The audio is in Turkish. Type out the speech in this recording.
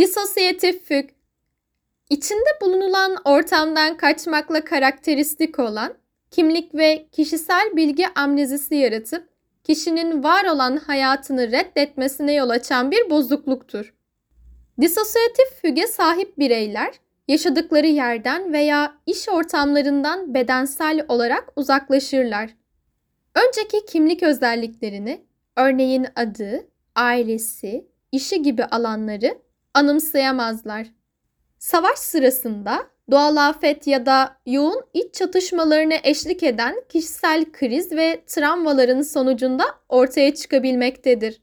Disosyatif füg, içinde bulunulan ortamdan kaçmakla karakteristik olan kimlik ve kişisel bilgi amnezisi yaratıp kişinin var olan hayatını reddetmesine yol açan bir bozukluktur. Disosyatif füge sahip bireyler yaşadıkları yerden veya iş ortamlarından bedensel olarak uzaklaşırlar. Önceki kimlik özelliklerini, örneğin adı, ailesi, işi gibi alanları anımsayamazlar. Savaş sırasında doğal afet ya da yoğun iç çatışmalarına eşlik eden kişisel kriz ve travmaların sonucunda ortaya çıkabilmektedir.